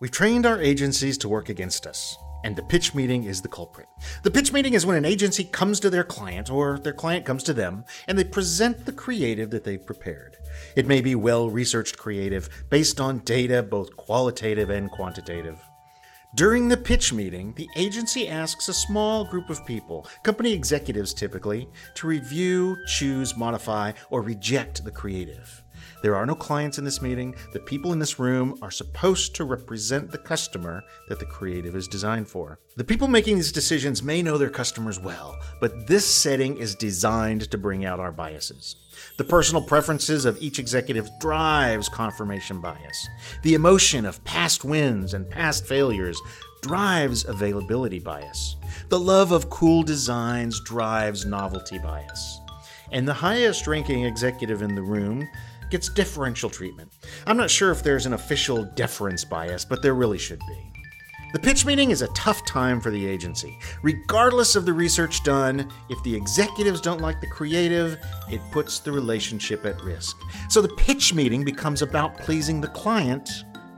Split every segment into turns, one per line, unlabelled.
We've trained our agencies to work against us, and the pitch meeting is the culprit. The pitch meeting is when an agency comes to their client or their client comes to them and they present the creative that they've prepared. It may be well researched creative based on data, both qualitative and quantitative. During the pitch meeting, the agency asks a small group of people, company executives typically, to review, choose, modify, or reject the creative. There are no clients in this meeting. The people in this room are supposed to represent the customer that the creative is designed for. The people making these decisions may know their customers well, but this setting is designed to bring out our biases. The personal preferences of each executive drives confirmation bias. The emotion of past wins and past failures drives availability bias. The love of cool designs drives novelty bias. And the highest ranking executive in the room gets differential treatment. I'm not sure if there's an official deference bias, but there really should be. The pitch meeting is a tough time for the agency. Regardless of the research done, if the executives don't like the creative, it puts the relationship at risk. So the pitch meeting becomes about pleasing the client,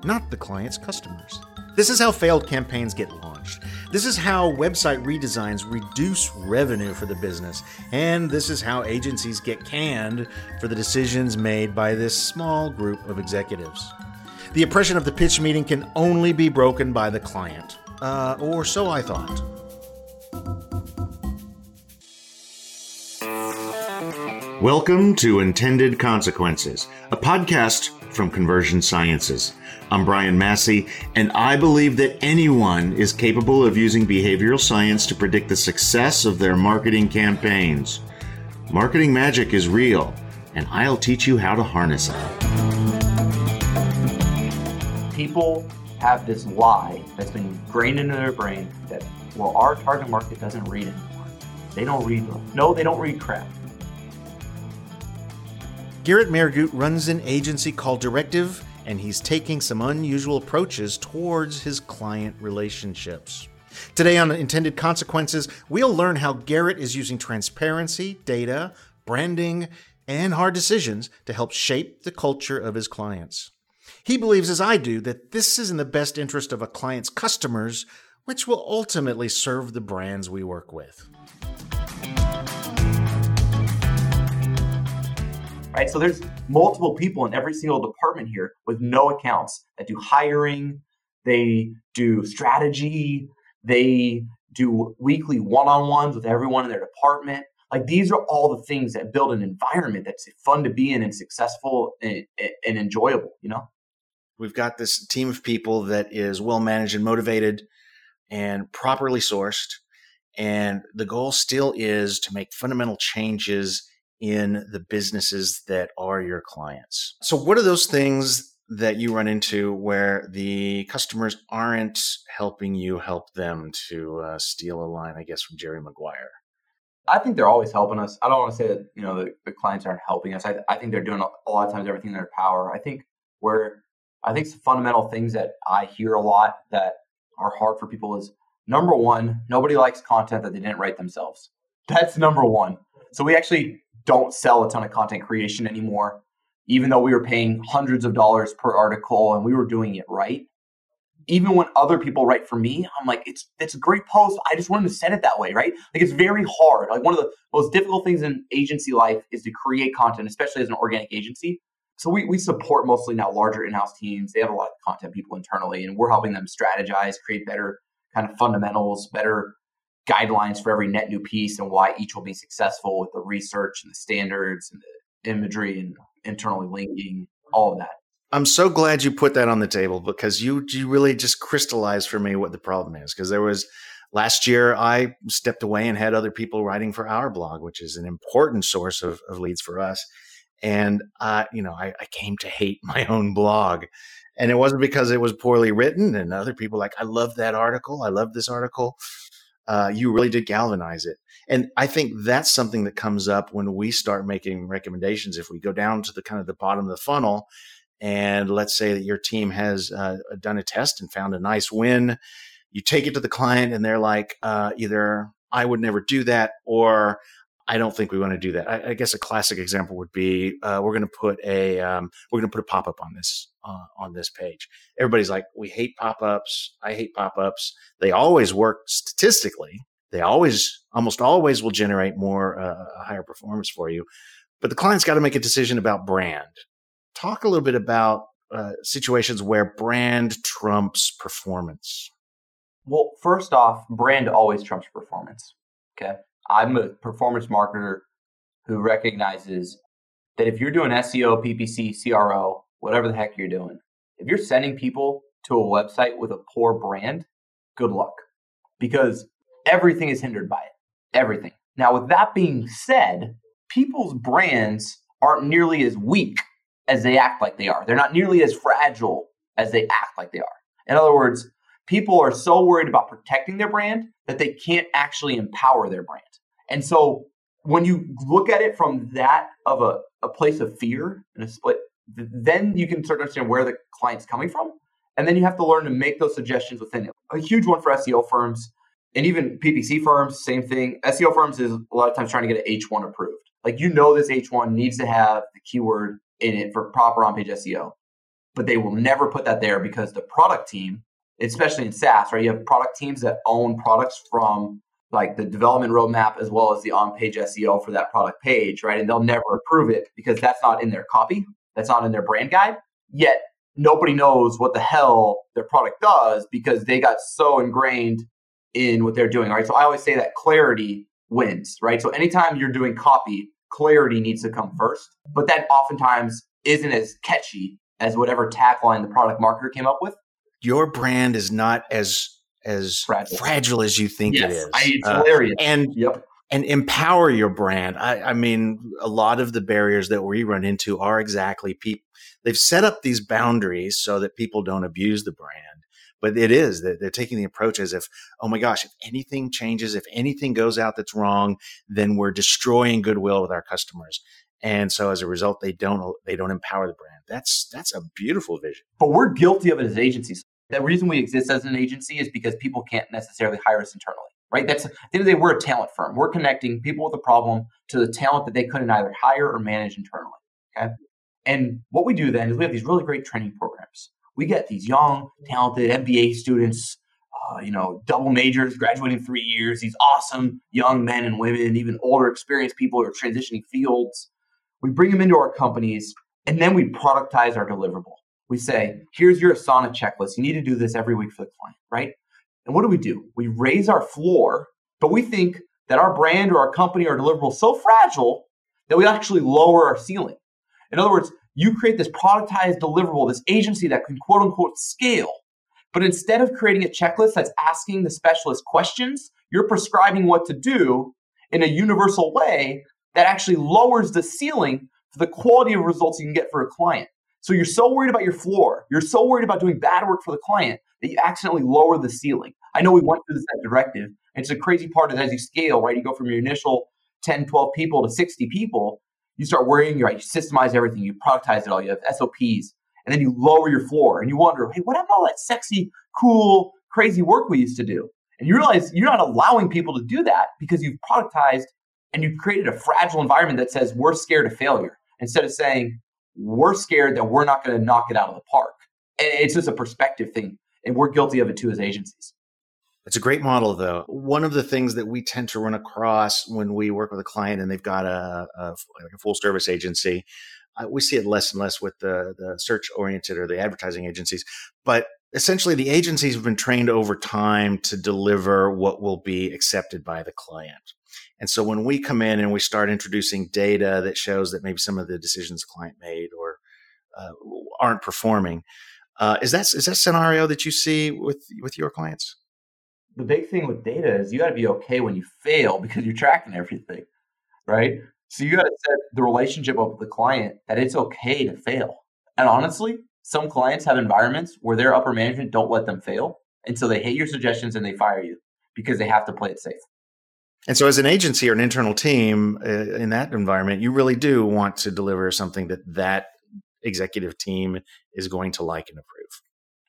not the client's customers. This is how failed campaigns get launched. This is how website redesigns reduce revenue for the business. And this is how agencies get canned for the decisions made by this small group of executives. The oppression of the pitch meeting can only be broken by the client. Uh, or so I thought. Welcome to Intended Consequences, a podcast from Conversion Sciences. I'm Brian Massey, and I believe that anyone is capable of using behavioral science to predict the success of their marketing campaigns. Marketing magic is real, and I'll teach you how to harness it
people have this lie that's been ingrained into their brain that, well, our target market doesn't read anymore. They don't read. No, they don't read crap.
Garrett Mehrguth runs an agency called Directive, and he's taking some unusual approaches towards his client relationships. Today on Intended Consequences, we'll learn how Garrett is using transparency, data, branding, and hard decisions to help shape the culture of his clients. He believes, as I do, that this is in the best interest of a client's customers, which will ultimately serve the brands we work with.
Right, so there's multiple people in every single department here with no accounts that do hiring, they do strategy, they do weekly one-on-ones with everyone in their department. Like these are all the things that build an environment that's fun to be in and successful and, and enjoyable, you know?
We've got this team of people that is well managed and motivated and properly sourced. And the goal still is to make fundamental changes in the businesses that are your clients. So, what are those things that you run into where the customers aren't helping you help them to uh, steal a line, I guess, from Jerry Maguire?
I think they're always helping us. I don't want to say that you know the, the clients aren't helping us. I, I think they're doing a lot of times everything in their power. I think where I think some fundamental things that I hear a lot that are hard for people is number one, nobody likes content that they didn't write themselves. That's number one. So we actually don't sell a ton of content creation anymore, even though we were paying hundreds of dollars per article and we were doing it right. Even when other people write for me, I'm like, it's it's a great post. I just wanted to send it that way, right? Like it's very hard. Like one of the most difficult things in agency life is to create content, especially as an organic agency, so we, we support mostly now larger in-house teams. They have a lot of content people internally, and we're helping them strategize, create better kind of fundamentals, better guidelines for every net new piece and why each will be successful with the research and the standards and the imagery and internally linking, all of that.
I'm so glad you put that on the table because you you really just crystallized for me what the problem is. Because there was last year I stepped away and had other people writing for our blog, which is an important source of, of leads for us and uh, you know I, I, came to hate my own blog and it wasn't because it was poorly written and other people like i love that article i love this article uh, you really did galvanize it. And i think that's something that comes up when we start making recommendations. If we go down to the kind of the bottom of the funnel and let's say that your team has uh, done a test and found a nice win you take it to the client and they're like uh, either i would never do that or I don't think we want to do that. I, I guess a classic example would be uh, we're going to put a um, we're going to put a pop up on this uh, on this page. Everybody's like, we hate pop ups. I hate pop ups. They always work statistically. They always, almost always, will generate more uh, higher performance for you. But the client's got to make a decision about brand. Talk a little bit about uh, situations where brand trumps performance.
Well, first off, brand always trumps performance. Okay. I'm a performance marketer who recognizes that if you're doing SEO, PPC, CRO, whatever the heck you're doing, if you're sending people to a website with a poor brand, good luck because everything is hindered by it. Everything. Now, with that being said, people's brands aren't nearly as weak as they act like they are. They're not nearly as fragile as they act like they are. In other words, people are so worried about protecting their brand that they can't actually empower their brand. And so when you look at it from that of a, a place of fear and a split, then you can start to understand where the client's coming from. And then you have to learn to make those suggestions within it. A huge one for SEO firms and even PPC firms, same thing. SEO firms is a lot of times trying to get an H1 approved. Like you know, this H1 needs to have the keyword in it for proper on page SEO, but they will never put that there because the product team, especially in SaaS, right? You have product teams that own products from like the development roadmap as well as the on page SEO for that product page, right? And they'll never approve it because that's not in their copy, that's not in their brand guide. Yet nobody knows what the hell their product does because they got so ingrained in what they're doing, right? So I always say that clarity wins, right? So anytime you're doing copy, clarity needs to come first, but that oftentimes isn't as catchy as whatever tagline the product marketer came up with.
Your brand is not as as fragile, fragile as you think
yes,
it is.
I, it's uh, hilarious.
And
yep.
and empower your brand. I, I mean, a lot of the barriers that we run into are exactly people. They've set up these boundaries so that people don't abuse the brand. But it is that they're taking the approach as if, oh my gosh, if anything changes, if anything goes out that's wrong, then we're destroying goodwill with our customers. And so as a result, they don't they don't empower the brand. That's that's a beautiful vision.
But we're guilty of it as agencies. The reason we exist as an agency is because people can't necessarily hire us internally, right? That's at the end of the day, we're a talent firm. We're connecting people with a problem to the talent that they couldn't either hire or manage internally. Okay. And what we do then is we have these really great training programs. We get these young, talented MBA students, uh, you know, double majors, graduating three years, these awesome young men and women, even older, experienced people who are transitioning fields. We bring them into our companies and then we productize our deliverable we say, here's your Asana checklist. You need to do this every week for the client, right? And what do we do? We raise our floor, but we think that our brand or our company or deliverable is so fragile that we actually lower our ceiling. In other words, you create this productized deliverable, this agency that can quote unquote scale. But instead of creating a checklist that's asking the specialist questions, you're prescribing what to do in a universal way that actually lowers the ceiling for the quality of results you can get for a client. So you're so worried about your floor, you're so worried about doing bad work for the client that you accidentally lower the ceiling. I know we went through this directive. And it's a crazy part is as you scale, right? You go from your initial 10, 12 people to 60 people, you start worrying, you're right, you systemize everything, you productize it all, you have SOPs, and then you lower your floor and you wonder, hey, what happened to all that sexy, cool, crazy work we used to do? And you realize you're not allowing people to do that because you've productized and you've created a fragile environment that says we're scared of failure instead of saying we're scared that we're not going to knock it out of the park. It's just a perspective thing. And we're guilty of it too as agencies.
It's a great model, though. One of the things that we tend to run across when we work with a client and they've got a, a, like a full service agency, uh, we see it less and less with the, the search oriented or the advertising agencies. But essentially, the agencies have been trained over time to deliver what will be accepted by the client. And so when we come in and we start introducing data that shows that maybe some of the decisions the client made or uh, aren't performing, uh, is that is that scenario that you see with with your clients?
The big thing with data is you got to be okay when you fail because you're tracking everything, right? So you got to set the relationship up with the client that it's okay to fail. And honestly, some clients have environments where their upper management don't let them fail, and so they hate your suggestions and they fire you because they have to play it safe.
And so, as an agency or an internal team uh, in that environment, you really do want to deliver something that that executive team is going to like and approve.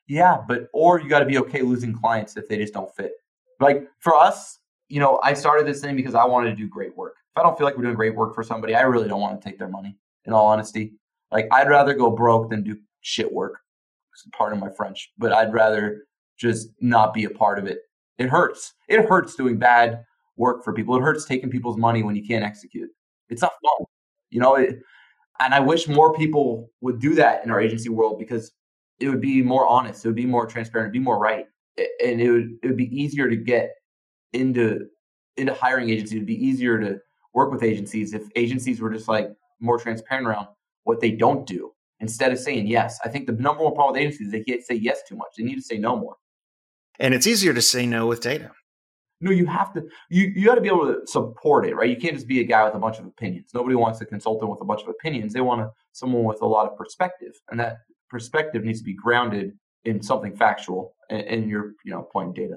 Yeah, but or you got to be okay losing clients if they just don't fit. Like for us, you know, I started this thing because I wanted to do great work. If I don't feel like we're doing great work for somebody, I really don't want to take their money. In all honesty, like I'd rather go broke than do shit work. Pardon my French, but I'd rather just not be a part of it. It hurts. It hurts doing bad work for people. It hurts taking people's money when you can't execute. It's not fun, you know. It, and I wish more people would do that in our agency world because it would be more honest, it would be more transparent, it'd be more right, and it would it would be easier to get into into hiring agencies. It'd be easier to work with agencies if agencies were just like more transparent around what they don't do instead of saying yes. I think the number one problem with agencies is they can't say yes too much. They need to say no more.
And it's easier to say no with data.
No, you have to. You you got to be able to support it, right? You can't just be a guy with a bunch of opinions. Nobody wants a consultant with a bunch of opinions. They want a, someone with a lot of perspective, and that perspective needs to be grounded in something factual and, and your you know point data.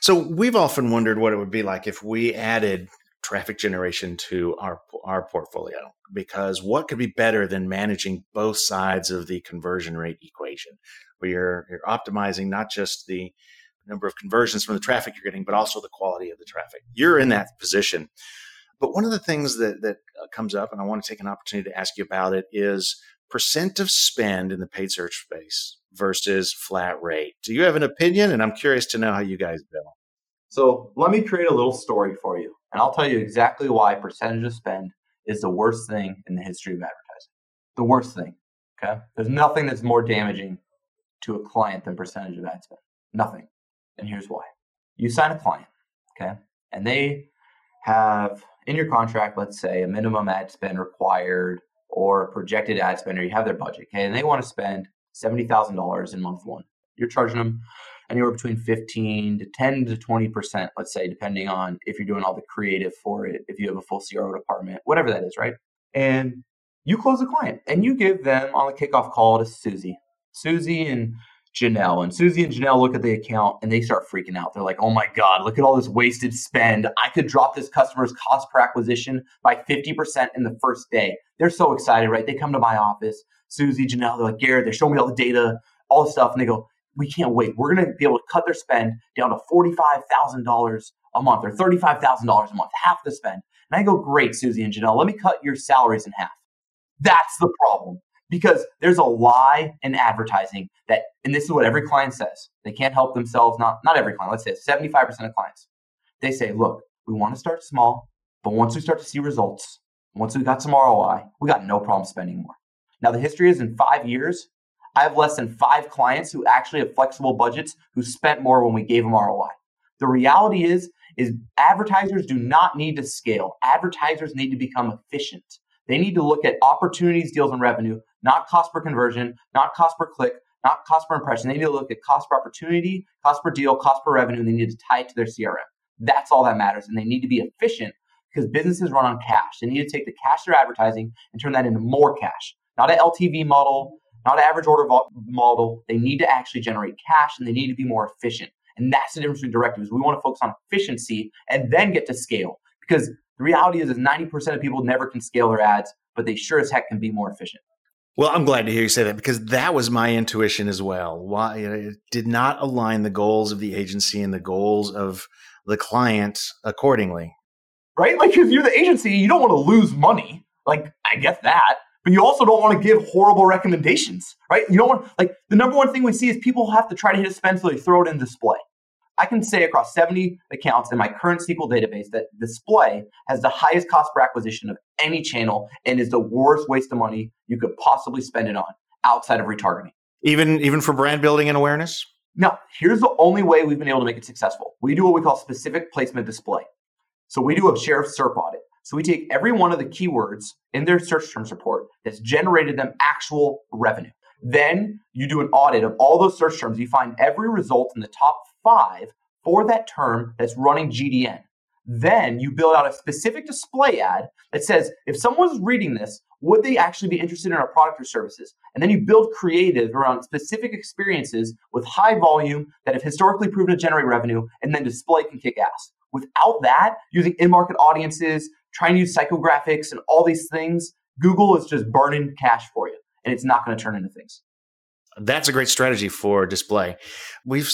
So we've often wondered what it would be like if we added traffic generation to our our portfolio because what could be better than managing both sides of the conversion rate equation where you're, you're optimizing not just the number of conversions from the traffic you're getting but also the quality of the traffic you're in that position but one of the things that that uh, comes up and I want to take an opportunity to ask you about it is percent of spend in the paid search space versus flat rate do you have an opinion and I'm curious to know how you guys bill
so let me create a little story for you, and I'll tell you exactly why percentage of spend is the worst thing in the history of advertising. The worst thing. Okay. There's nothing that's more damaging to a client than percentage of ad spend. Nothing. And here's why. You sign a client, okay, and they have in your contract, let's say, a minimum ad spend required or projected ad spend, or you have their budget, okay, and they want to spend $70,000 in month one. You're charging them anywhere between 15 to 10 to 20%, let's say, depending on if you're doing all the creative for it, if you have a full CRO department, whatever that is, right? And you close the client and you give them on the kickoff call to Susie. Susie and Janelle. And Susie and Janelle look at the account and they start freaking out. They're like, oh my God, look at all this wasted spend. I could drop this customer's cost per acquisition by 50% in the first day. They're so excited, right? They come to my office. Susie, Janelle, they're like, Garrett, they're showing me all the data, all the stuff. And they go, we can't wait. We're going to be able to cut their spend down to $45,000 a month or $35,000 a month, half the spend. And I go, great, Susie and Janelle, let me cut your salaries in half. That's the problem because there's a lie in advertising that, and this is what every client says. They can't help themselves. Not, not every client, let's say 75% of clients. They say, look, we want to start small, but once we start to see results, once we got some ROI, we got no problem spending more. Now, the history is in five years, I have less than five clients who actually have flexible budgets who spent more when we gave them ROI. The reality is, is advertisers do not need to scale. Advertisers need to become efficient. They need to look at opportunities, deals, and revenue, not cost per conversion, not cost per click, not cost per impression. They need to look at cost per opportunity, cost per deal, cost per revenue, and they need to tie it to their CRM. That's all that matters. And they need to be efficient because businesses run on cash. They need to take the cash they're advertising and turn that into more cash, not an LTV model, not an average order model. They need to actually generate cash and they need to be more efficient. And that's the difference between directives. We want to focus on efficiency and then get to scale because the reality is, is 90% of people never can scale their ads, but they sure as heck can be more efficient.
Well, I'm glad to hear you say that because that was my intuition as well. Why it did not align the goals of the agency and the goals of the client accordingly.
Right? Like if you're the agency, you don't want to lose money. Like I get that but you also don't want to give horrible recommendations, right? You don't want like the number one thing we see is people have to try to hit a spend so they throw it in display. I can say across 70 accounts in my current SQL database that display has the highest cost per acquisition of any channel and is the worst waste of money you could possibly spend it on outside of retargeting.
Even even for brand building and awareness?
Now, here's the only way we've been able to make it successful. We do what we call specific placement display. So we do a sheriff SERP audit. So we take every one of the keywords in their search terms report that's generated them actual revenue. Then you do an audit of all those search terms. You find every result in the top five for that term that's running GDN. Then you build out a specific display ad that says, if someone's reading this, would they actually be interested in our product or services? And then you build creative around specific experiences with high volume that have historically proven to generate revenue, and then display can kick ass. Without that, using in market audiences, trying to use psychographics and all these things, Google is just burning cash for you and it's not going to turn into things.
That's a great strategy for display. We've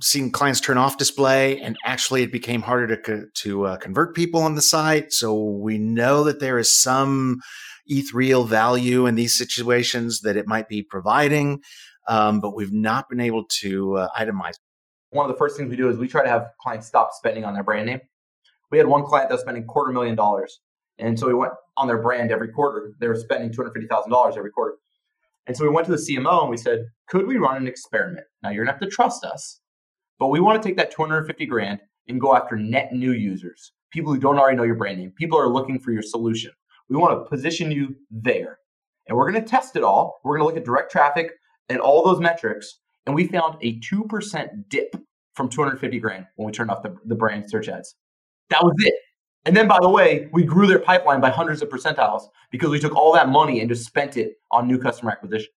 seen clients turn off display, and actually it became harder to to uh, convert people on the site. So we know that there is some ETH real value in these situations that it might be providing, um, but we've not been able to uh, itemize.
One of the first things we do is we try to have clients stop spending on their brand name. We had one client that was spending quarter million dollars, and so we went on their brand every quarter. They were spending two hundred fifty thousand dollars every quarter. And so we went to the CMO and we said, could we run an experiment? Now you're gonna have to trust us, but we want to take that 250 grand and go after net new users, people who don't already know your brand name. People are looking for your solution. We want to position you there. And we're going to test it all. We're going to look at direct traffic and all those metrics. And we found a 2% dip from 250 grand when we turned off the, the brand search ads. That was it. And then, by the way, we grew their pipeline by hundreds of percentiles because we took all that money and just spent it on new customer acquisition.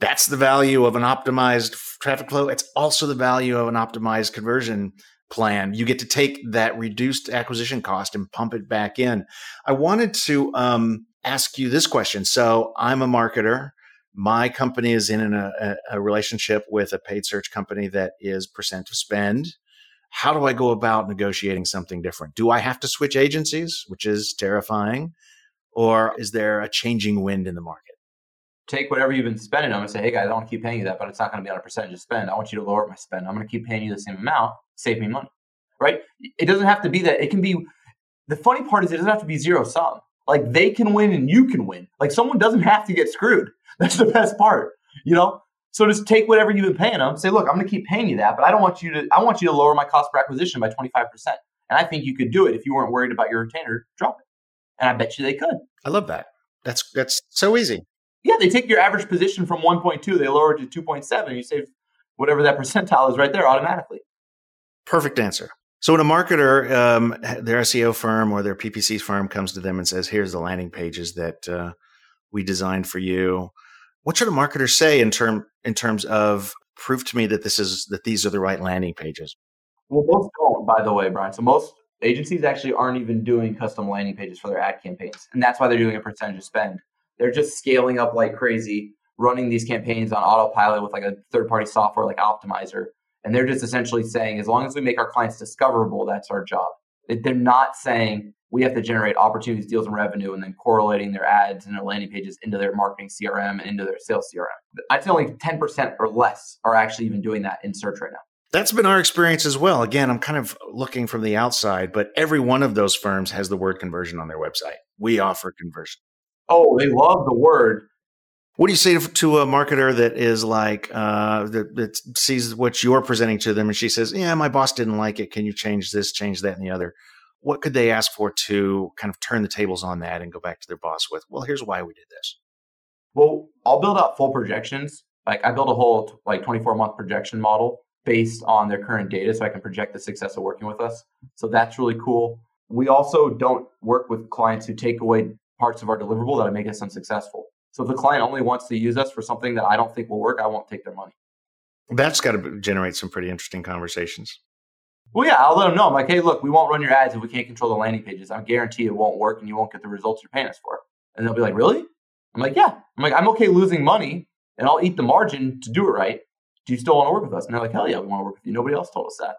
That's the value of an optimized traffic flow. It's also the value of an optimized conversion plan. You get to take that reduced acquisition cost and pump it back in. I wanted to um, ask you this question. So, I'm a marketer. My company is in a, a relationship with a paid search company that is percent of spend how do I go about negotiating something different? Do I have to switch agencies, which is terrifying? Or is there a changing wind in the market?
Take whatever you've been spending on and say, hey guys, I want to keep paying you that, but it's not going to be on a percentage of spend. I want you to lower my spend. I'm going to keep paying you the same amount, save me money. Right? It doesn't have to be that. It can be the funny part is it doesn't have to be zero sum. Like they can win and you can win. Like someone doesn't have to get screwed. That's the best part. You know, so just take whatever you've been paying them, say, look, I'm going to keep paying you that, but I don't want you to. I want you to lower my cost per acquisition by 25 percent. And I think you could do it if you weren't worried about your retainer. Drop it, and I bet you they could.
I love that. That's that's so easy.
Yeah, they take your average position from 1.2, they lower it to 2.7. You save whatever that percentile is right there automatically.
Perfect answer. So when a marketer, um, their SEO firm or their PPC firm comes to them and says, "Here's the landing pages that uh, we designed for you," what should a marketer say in term in terms of prove to me that this is that these are the right landing pages?
Well, most don't, by the way, Brian. So most agencies actually aren't even doing custom landing pages for their ad campaigns, and that's why they're doing a percentage of spend. They're just scaling up like crazy, running these campaigns on autopilot with like a third-party software like Optmyzr. and they're just essentially saying, as long as we make our clients discoverable, that's our job. They're not saying we have to generate opportunities, deals, and revenue, and then correlating their ads and their landing pages into their marketing CRM and into their sales CRM. I'd say only 10% or less are actually even doing that in search right now.
That's been our experience as well. Again, I'm kind of looking from the outside, but every one of those firms has the word conversion on their website. We offer conversion.
Oh, they love the word.
What do you say to a marketer that is like uh, that, that sees what you're presenting to them, and she says, "Yeah, my boss didn't like it. Can you change this, change that, and the other?" what could they ask for to kind of turn the tables on that and go back to their boss with, well, here's why we did this?
Well, I'll build out full projections. Like I build a whole like 24 month projection model based on their current data so I can project the success of working with us. So that's really cool. We also don't work with clients who take away parts of our deliverable that I make us unsuccessful. So if the client only wants to use us for something that I don't think will work, I won't take their money.
That's got to generate some pretty interesting conversations.
Well, yeah, I'll let them know. I'm like, hey, look, we won't run your ads if we can't control the landing pages. I guarantee it won't work and you won't get the results you're paying us for. And they'll be like, really? I'm like, yeah. I'm like, I'm okay losing money and I'll eat the margin to do it right. Do you still want to work with us? And they're like, hell yeah, we want to work with you. Nobody else told us that.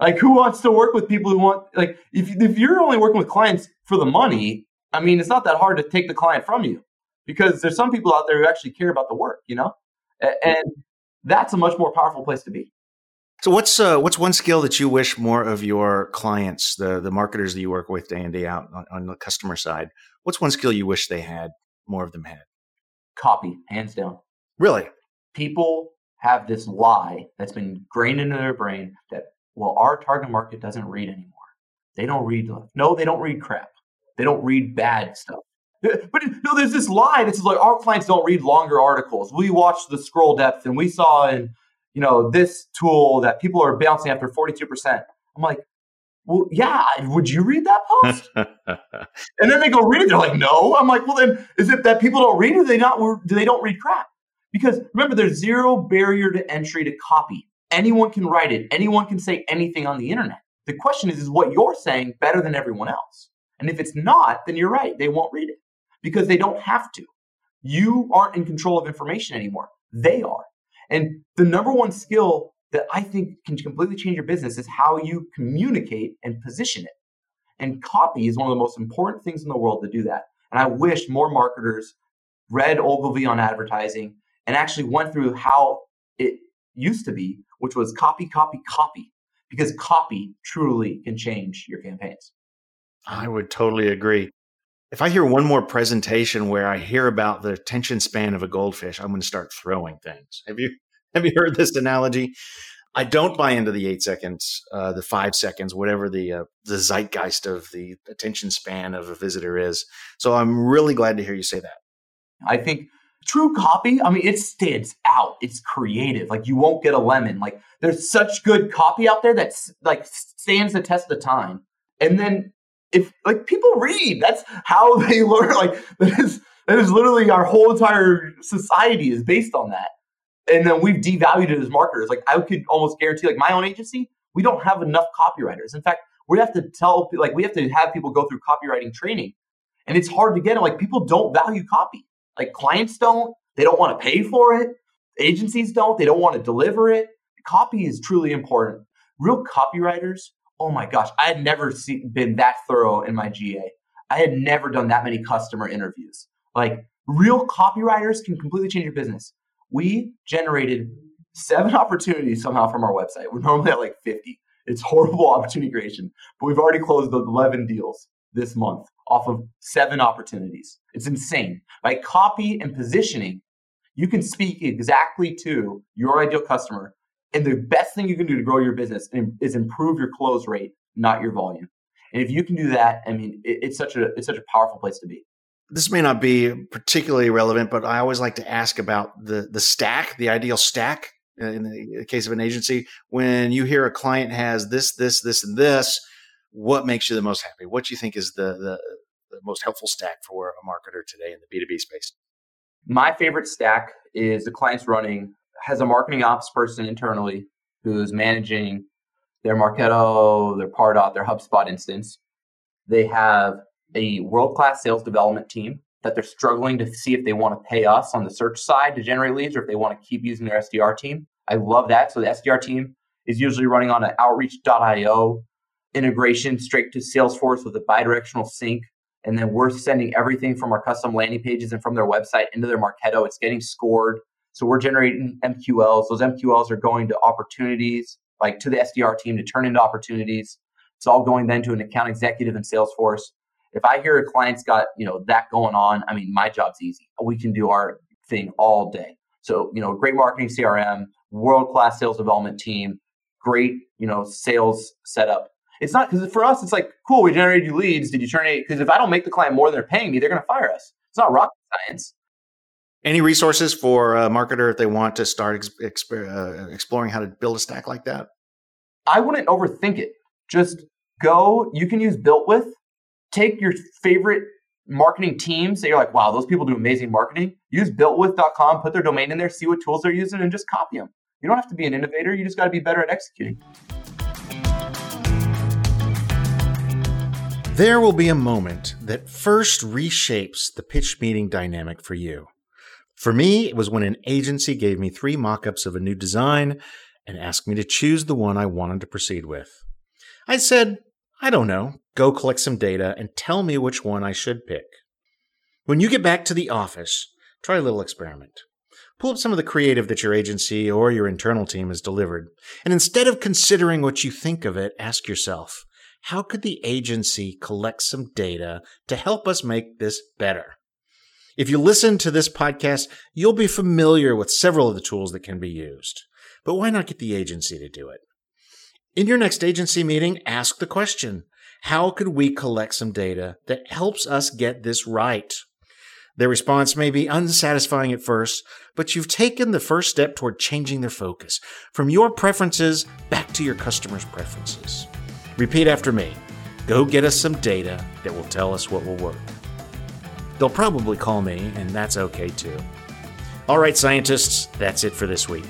Like, who wants to work with people who want, like, if, if you're only working with clients for the money, I mean, it's not that hard to take the client from you because there's some people out there who actually care about the work, you know? And that's a much more powerful place to be.
So what's uh, what's one skill that you wish more of your clients, the the marketers that you work with day in day out on, on the customer side? What's one skill you wish they had more of them had?
Copy, hands down.
Really?
People have this lie that's been ingrained into their brain that well, our target market doesn't read anymore. They don't read. No, they don't read crap. They don't read bad stuff. But no, there's this lie that's like our clients don't read longer articles. We watch the scroll depth, and we saw in you know, this tool that people are bouncing after 42%. I'm like, well, yeah, would you read that post? and then they go read it. They're like, no. I'm like, well, then is it that people don't read it? Or they not, do they don't read crap? Because remember, there's zero barrier to entry to copy. Anyone can write it. Anyone can say anything on the internet. The question is, is what you're saying better than everyone else? And if it's not, then you're right. They won't read it because they don't have to. You aren't in control of information anymore. They are. And the number one skill that I think can completely change your business is how you communicate and position it. And copy is one of the most important things in the world to do that. And I wish more marketers read Ogilvy on advertising and actually went through how it used to be, which was copy, copy, copy, because copy truly can change your campaigns.
I would totally agree. If I hear one more presentation where I hear about the attention span of a goldfish, I'm going to start throwing things. Have you have you heard this analogy? I don't buy into the eight seconds, uh, the five seconds, whatever the uh, the zeitgeist of the attention span of a visitor is. So I'm really glad to hear you say that.
I think true copy, I mean, it stands out. It's creative. Like you won't get a lemon. Like there's such good copy out there that's like stands the test of time. And then if like people read, that's how they learn. Like that is that is literally our whole entire society is based on that and then we've devalued it as marketers. Like I could almost guarantee, like my own agency, we don't have enough copywriters. In fact, we have to tell, like we have to have people go through copywriting training, and it's hard to get it. Like people don't value copy. Like clients don't. They don't want to pay for it. Agencies don't. They don't want to deliver it. Copy is truly important. Real copywriters. Oh my gosh, I had never see, been that thorough in my GA. I had never done that many customer interviews. Like real copywriters can completely change your business we generated seven opportunities somehow from our website. We're normally at like 50. It's horrible opportunity creation, but we've already closed 11 deals this month off of seven opportunities. It's insane. By copy and positioning, you can speak exactly to your ideal customer. And the best thing you can do to grow your business is improve your close rate, not your volume. And if you can do that, I mean, it's such a it's such a powerful place to be
this may not be particularly relevant, but I always like to ask about the the stack, the ideal stack in the case of an agency. When you hear a client has this, this, this, and this, what makes you the most happy? What do you think is the, the, the most helpful stack for a marketer today in the B two B space?
My favorite stack is the client's running has a marketing ops person internally who's managing their Marketo, their Pardot, their HubSpot instance. They have a world class sales development team that they're struggling to see if they want to pay us on the search side to generate leads or if they want to keep using their SDR team. I love that. So the SDR team is usually running on an outreach.io integration straight to Salesforce with a bidirectional sync. And then we're sending everything from our custom landing pages and from their website into their Marketo. It's getting scored. So we're generating MQLs. Those MQLs are going to opportunities, like to the SDR team to turn into opportunities. It's all going then to an account executive in Salesforce if I hear a client's got, you know, that going on, I mean, my job's easy. We can do our thing all day. So, you know, great marketing CRM, world-class sales development team, great, you know, sales setup. It's not because for us, it's like, cool, we generated you leads. Did you turn it? Because if I don't make the client more than they're paying me, they're going to fire us. It's not rocket science.
Any resources for a marketer if they want to start exp- uh, exploring how to build a stack like that?
I wouldn't overthink it. Just go. You can use BuiltWith take your favorite marketing teams that you're like, wow, those people do amazing marketing. Use builtwith.com, put their domain in there, see what tools they're using, and just copy them. You don't have to be an innovator. You just got to be better at executing.
There will be a moment that first reshapes the pitch meeting dynamic for you. For me, it was when an agency gave me three mock ups of a new design and asked me to choose the one I wanted to proceed with. I said, I don't know, go collect some data and tell me which one I should pick. When you get back to the office, try a little experiment. Pull up some of the creative that your agency or your internal team has delivered, and instead of considering what you think of it, ask yourself, how could the agency collect some data to help us make this better? If you listen to this podcast, you'll be familiar with several of the tools that can be used. But why not get the agency to do it? In your next agency meeting, ask the question How could we collect some data that helps us get this right? Their response may be unsatisfying at first, but you've taken the first step toward changing their focus from your preferences back to your customers' preferences. Repeat after me go get us some data that will tell us what will work. They'll probably call me, and that's okay too. All right, scientists, that's it for this week.